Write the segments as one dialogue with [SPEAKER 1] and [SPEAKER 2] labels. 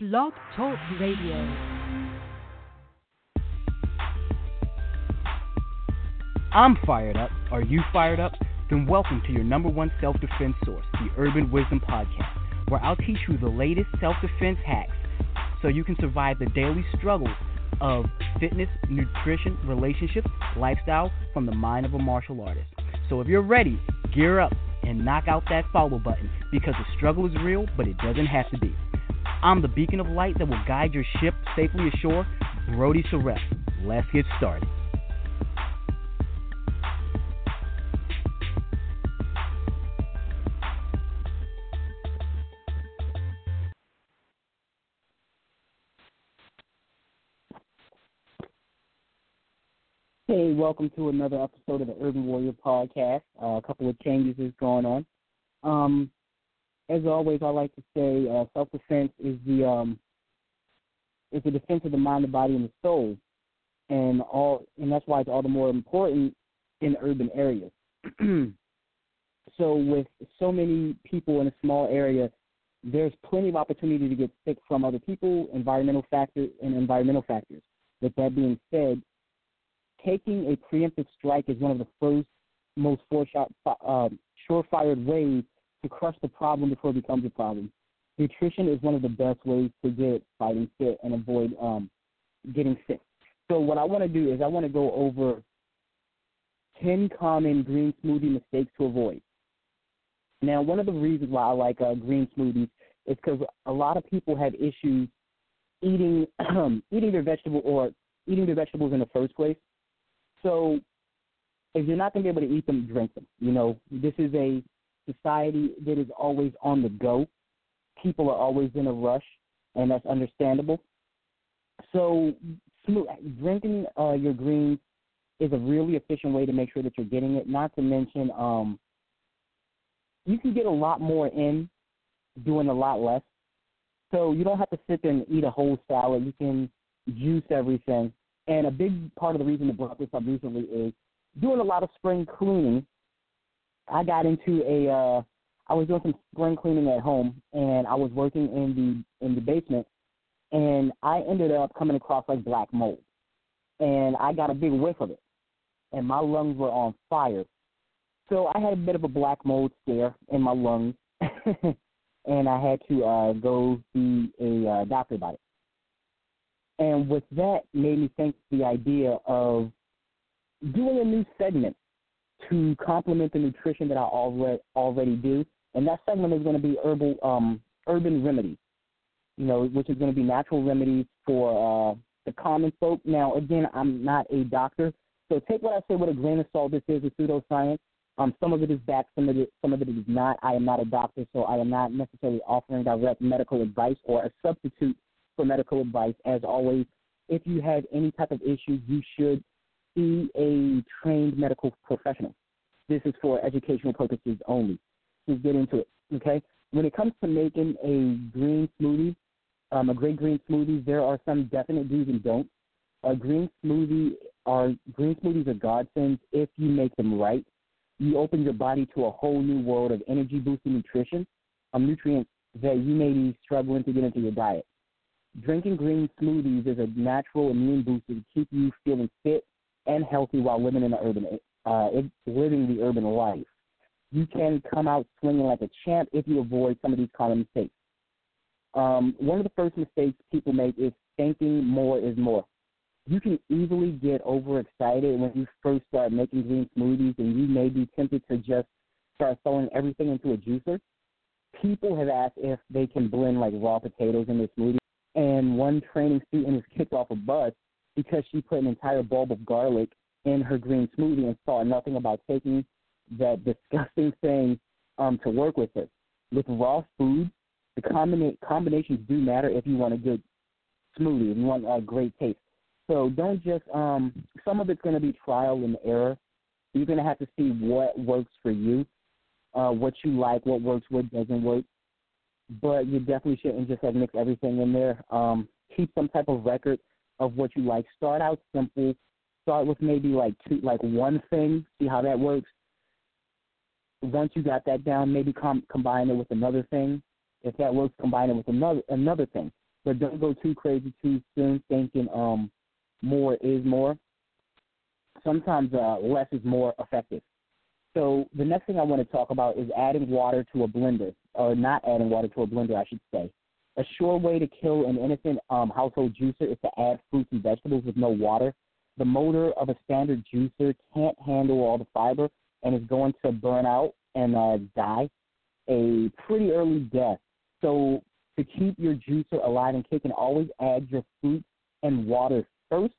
[SPEAKER 1] Blog Talk Radio.
[SPEAKER 2] I'm fired up. Are you fired up? Then welcome to your number one self defense source, the Urban Wisdom Podcast, where I'll teach you the latest self defense hacks so you can survive the daily struggles of fitness, nutrition, relationships, lifestyle from the mind of a martial artist. So if you're ready, gear up and knock out that follow button because the struggle is real, but it doesn't have to be. I'm the beacon of light that will guide your ship safely ashore, Brody Sorrell. Let's get started. Hey, welcome to another episode of the Urban Warrior Podcast. Uh, a couple of changes is going on. Um, as always, I like to say uh, self defense is the um, is the defense of the mind, the body, and the soul, and all, and that's why it's all the more important in urban areas. so, with so many people in a small area, there's plenty of opportunity to get sick from other people, environmental factors, and environmental factors. With that being said, taking a preemptive strike is one of the first, most foreshot, uh, ways to crush the problem before it becomes a problem. Nutrition is one of the best ways to get fighting fit and avoid um, getting sick. So what I want to do is I want to go over 10 common green smoothie mistakes to avoid. Now, one of the reasons why I like uh, green smoothies is because a lot of people have issues eating eating their vegetable or eating their vegetables in the first place. So if you're not going to be able to eat them, drink them. You know, this is a society that is always on the go. People are always in a rush, and that's understandable. So, drinking uh, your greens is a really efficient way to make sure that you're getting it. Not to mention, um, you can get a lot more in doing a lot less. So you don't have to sit there and eat a whole salad. You can juice everything. And a big part of the reason I brought this up recently is doing a lot of spring cleaning I got into a uh I was doing some spring cleaning at home and I was working in the in the basement and I ended up coming across like black mold. And I got a big whiff of it. And my lungs were on fire. So I had a bit of a black mold scare in my lungs and I had to uh go see a uh, doctor about it. And with that made me think the idea of doing a new segment to complement the nutrition that I already already do. And that segment is going to be herbal um, urban remedies, you know, which is going to be natural remedies for uh, the common folk. Now, again, I'm not a doctor, so take what I say with a grain of salt. This is a pseudoscience. Um, some of it is back, some of it, some of it is not. I am not a doctor, so I am not necessarily offering direct medical advice or a substitute for medical advice. As always, if you have any type of issues, you should see a trained medical professional. This is for educational purposes only. Let's get into it. Okay. When it comes to making a green smoothie, um, a great green smoothie, there are some definite do's and don'ts. A green smoothie are green smoothies are godsends if you make them right. You open your body to a whole new world of energy boosting nutrition, um, nutrients that you may be struggling to get into your diet. Drinking green smoothies is a natural immune booster to keep you feeling fit and healthy while living in the urban uh, living the urban life. You can come out swinging like a champ if you avoid some of these common mistakes. Um, one of the first mistakes people make is thinking more is more. You can easily get overexcited when you first start making green smoothies, and you may be tempted to just start throwing everything into a juicer. People have asked if they can blend like raw potatoes in their smoothie, and one training student was kicked off a bus because she put an entire bulb of garlic in her green smoothie and thought nothing about taking that disgusting thing um, to work with it. With raw foods, the combina- combinations do matter if you want a good smoothie, if you want a great taste. So don't just um some of it's gonna be trial and error. You're gonna have to see what works for you, uh, what you like, what works, what doesn't work. But you definitely shouldn't just like mix everything in there. Um, keep some type of record of what you like. Start out simple. Start with maybe like two, like one thing. See how that works. Once you got that down, maybe com- combine it with another thing. If that works, combine it with another another thing. but don't go too crazy too soon, thinking um more is more. Sometimes uh, less is more effective. So the next thing I want to talk about is adding water to a blender, or not adding water to a blender, I should say. A sure way to kill an innocent um, household juicer is to add fruits and vegetables with no water. The motor of a standard juicer can't handle all the fiber and is going to burn out and uh, die a pretty early death. So to keep your juicer alive and kicking, always add your fruit and water first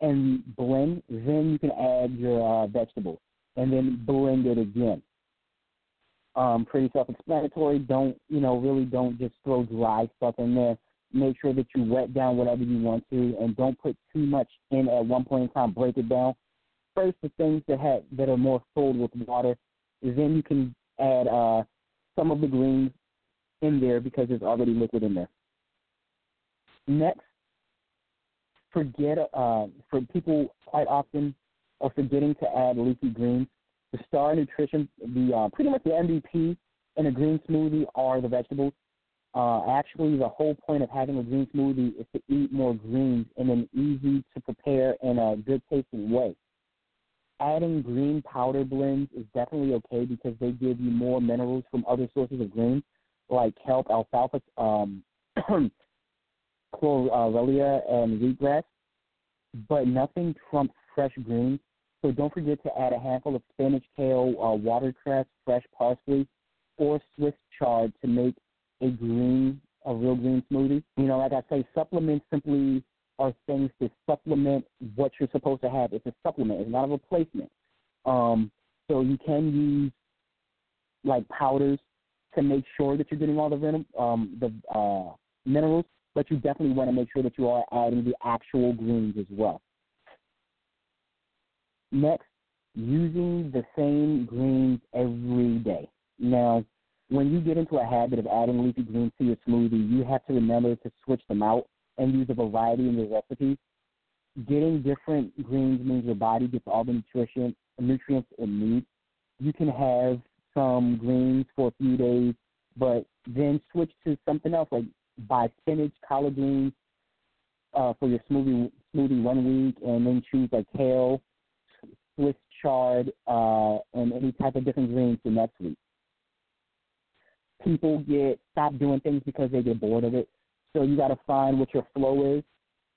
[SPEAKER 2] and blend. Then you can add your uh, vegetables and then blend it again. Um, pretty self-explanatory. Don't you know? Really, don't just throw dry stuff in there. Make sure that you wet down whatever you want to, and don't put too much in at one point in time. Break it down. First, the things that that are more filled with water. Then you can add uh, some of the greens in there because there's already liquid in there. Next, forget uh, for people quite often are forgetting to add leafy greens. The star nutrition, the uh, pretty much the MVP in a green smoothie are the vegetables. Uh, actually, the whole point of having a green smoothie is to eat more greens in an easy to prepare and a good tasting way. Adding green powder blends is definitely okay because they give you more minerals from other sources of greens like kelp, alfalfa, um, chlorella, and wheatgrass. But nothing trumps fresh greens so don't forget to add a handful of spinach, kale, uh, watercress, fresh parsley, or Swiss chard to make a green, a real green smoothie. You know, like I say, supplements simply are things to supplement what you're supposed to have. It's a supplement. It's not a replacement. Um, so you can use like powders to make sure that you're getting all the venom, um, the uh, minerals, but you definitely want to make sure that you are adding the actual greens as well. Next, using the same greens every day. Now, when you get into a habit of adding leafy greens to your smoothie, you have to remember to switch them out and use a variety in your recipes. Getting different greens means your body gets all the nutrition nutrients it needs. You can have some greens for a few days, but then switch to something else like buy spinach, collard greens uh, for your smoothie smoothie one week, and then choose like kale Swiss chard, uh, and any type of different greens for next week. People get stop doing things because they get bored of it. So you got to find what your flow is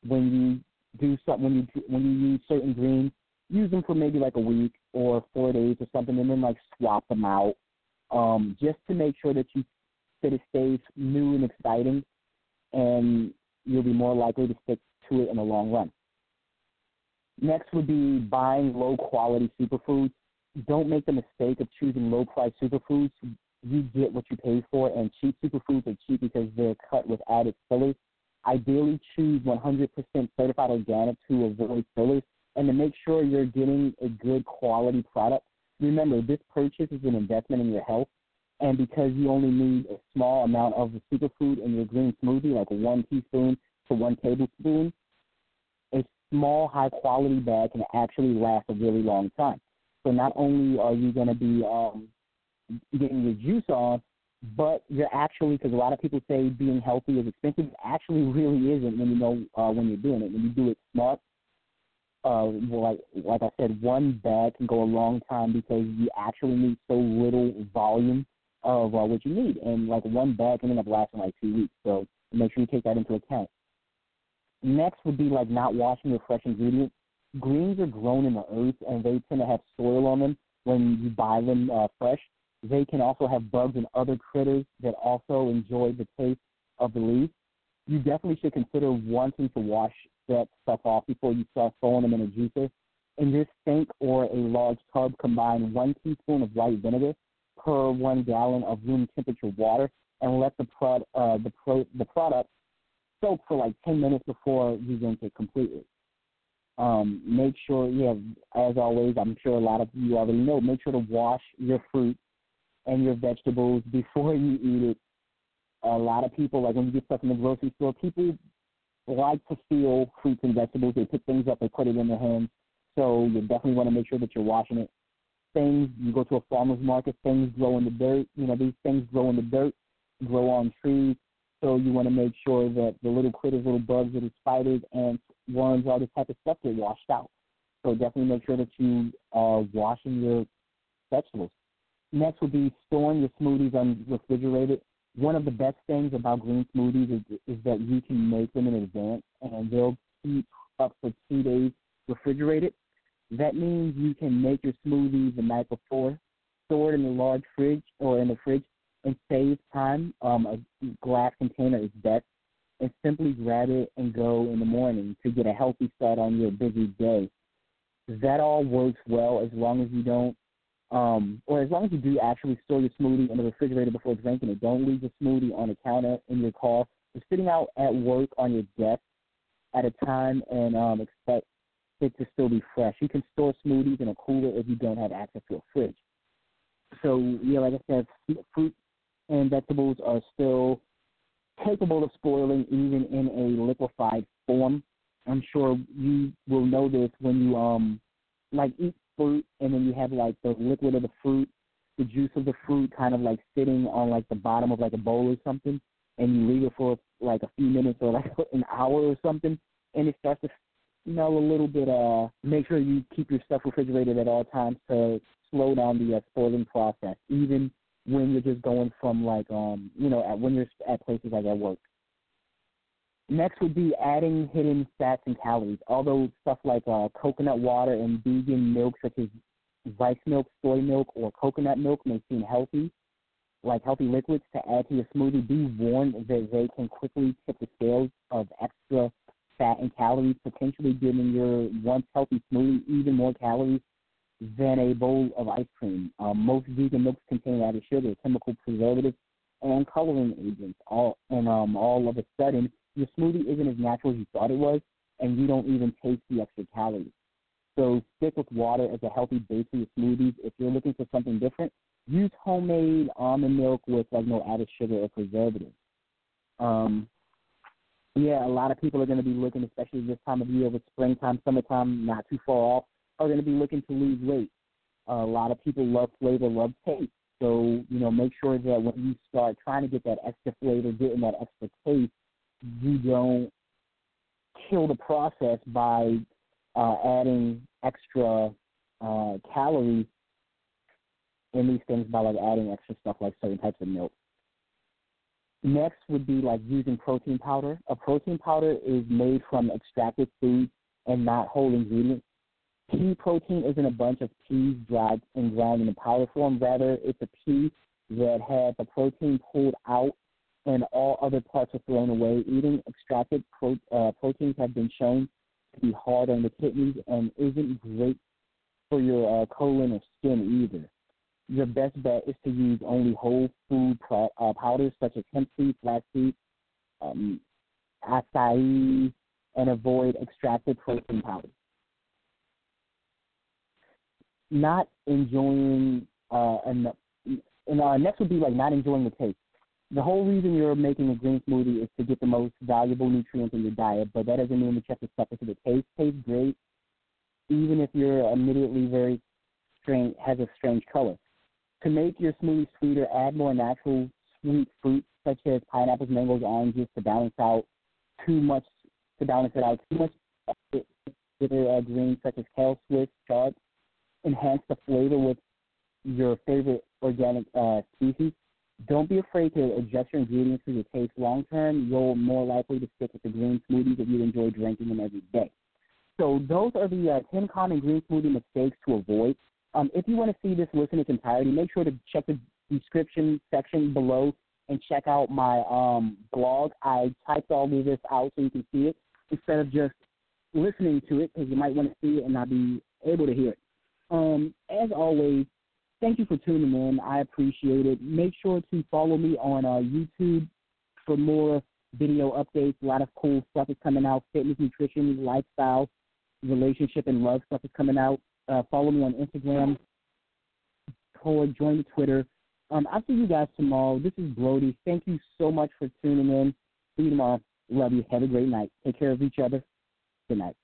[SPEAKER 2] when you do something. When you when you use certain greens, use them for maybe like a week or four days or something, and then like swap them out, um, just to make sure that you that it stays new and exciting, and you'll be more likely to stick to it in the long run. Next would be buying low quality superfoods. Don't make the mistake of choosing low price superfoods. You get what you pay for, and cheap superfoods are cheap because they're cut with added fillers. Ideally, choose 100% certified organic to avoid fillers and to make sure you're getting a good quality product. Remember, this purchase is an investment in your health, and because you only need a small amount of the superfood in your green smoothie, like one teaspoon to one tablespoon, small, high quality bag can actually last a really long time. So not only are you going to be um, getting your juice on, but you're actually because a lot of people say being healthy is expensive. Actually really isn't when you know uh, when you're doing it. When you do it smart, uh, like like I said, one bag can go a long time because you actually need so little volume of uh, what you need, and like one bag can end up lasting like two weeks. So make sure you take that into account. Next would be like not washing your fresh ingredients. Greens are grown in the earth and they tend to have soil on them when you buy them uh, fresh. They can also have bugs and other critters that also enjoy the taste of the leaves. You definitely should consider wanting to wash that stuff off before you start throwing them in a juicer. In this sink or a large tub, combine one teaspoon of white vinegar per one gallon of room temperature water and let the, prod, uh, the, pro, the product soak for like 10 minutes before you rinse it completely. Um, make sure, yeah, as always, I'm sure a lot of you already know, make sure to wash your fruit and your vegetables before you eat it. A lot of people, like when you get stuff in the grocery store, people like to steal fruits and vegetables. They pick things up, they put it in their hands. So you definitely want to make sure that you're washing it. Things, you go to a farmer's market, things grow in the dirt. You know, these things grow in the dirt, grow on trees So you want to make sure that the little critters, little bugs, little spiders, ants, worms, all this type of stuff get washed out. So definitely make sure that you are washing your vegetables. Next would be storing your smoothies unrefrigerated. One of the best things about green smoothies is, is that you can make them in advance and they'll keep up for two days refrigerated. That means you can make your smoothies the night before, store it in a large fridge or in the fridge, and save time. Um, a glass container is best, and simply grab it and go in the morning to get a healthy start on your busy day. That all works well as long as you don't um, or as long as you do actually store your smoothie in the refrigerator before drinking it, don't leave the smoothie on the counter in your car. You're sitting out at work on your desk at a time and um, expect it to still be fresh. You can store smoothies in a cooler if you don't have access to a fridge. So, yeah, like I said, fruit and vegetables are still capable of spoiling even in a liquefied form. I'm sure you will know this when you um like eat fruit, and then you have like the liquid of the fruit, the juice of the fruit, kind of like sitting on like the bottom of like a bowl or something, and you leave it for like a few minutes or like an hour or something, and it starts to smell a little bit. Uh, make sure you keep your stuff refrigerated at all times to slow down the uh, spoiling process, even when you're just going from like um you know at when you're at places like at work. Next would be adding hidden fats and calories. Although stuff like uh, coconut water and vegan milk, such as rice milk, soy milk, or coconut milk, may seem healthy, like healthy liquids to add to your smoothie, be warned that they can quickly tip the scales of extra fat and calories, potentially giving your once healthy smoothie even more calories than a bowl of ice cream. Um, most vegan milks contain added sugar, chemical preservatives, and coloring agents. All and um, all of a sudden, your smoothie isn't as natural as you thought it was, and you don't even taste the extra calories. So stick with water as a healthy base for your smoothies. If you're looking for something different, use homemade almond milk with like no added sugar or preservatives. Um, yeah, a lot of people are going to be looking, especially this time of year with springtime, summertime, not too far off, are going to be looking to lose weight. A lot of people love flavor, love taste. So, you know, make sure that when you start trying to get that extra flavor, getting that extra taste, you don't kill the process by uh, adding extra uh, calories in these things by like adding extra stuff like certain types of milk. Next would be like using protein powder. A protein powder is made from extracted foods and not whole ingredients. Pea protein isn't a bunch of peas dried and ground in a powder form. Rather, it's a pea that had the protein pulled out and all other parts are thrown away. Eating extracted pro, uh, proteins have been shown to be hard on the kidneys and isn't great for your uh, colon or skin either. Your best bet is to use only whole food pro- uh, powders such as hemp seed, flaxseed, um, acai, and avoid extracted protein powders. Not enjoying, uh, and, and uh, next would be like not enjoying the taste the whole reason you're making a green smoothie is to get the most valuable nutrients in your diet, but that doesn't mean that you have to suffer to the taste. Tastes great, even if you're immediately very strange, has a strange color. To make your smoothie sweeter, add more natural sweet fruits such as pineapples, mangoes, oranges to balance out too much to balance it out too much. Bitter uh, greens such as kale, Swiss, chard. Enhance the flavor with your favorite organic uh, species don't be afraid to adjust your ingredients to your taste. Long term, you're more likely to stick with the green smoothies if you enjoy drinking them every day. So those are the uh, 10 common green smoothie mistakes to avoid. Um, if you want to see this list in its entirety, make sure to check the description section below and check out my um, blog. I typed all of this out so you can see it instead of just listening to it because you might want to see it and not be able to hear it. Um, as always, thank you for tuning in. I appreciate it. Make sure to follow me on uh, YouTube for more video updates. A lot of cool stuff is coming out fitness, nutrition, lifestyle, relationship, and love stuff is coming out. Uh, follow me on Instagram or join the Twitter. Um, I'll see you guys tomorrow. This is Brody. Thank you so much for tuning in. See you tomorrow. Love you. Have a great night. Take care of each other. Good night.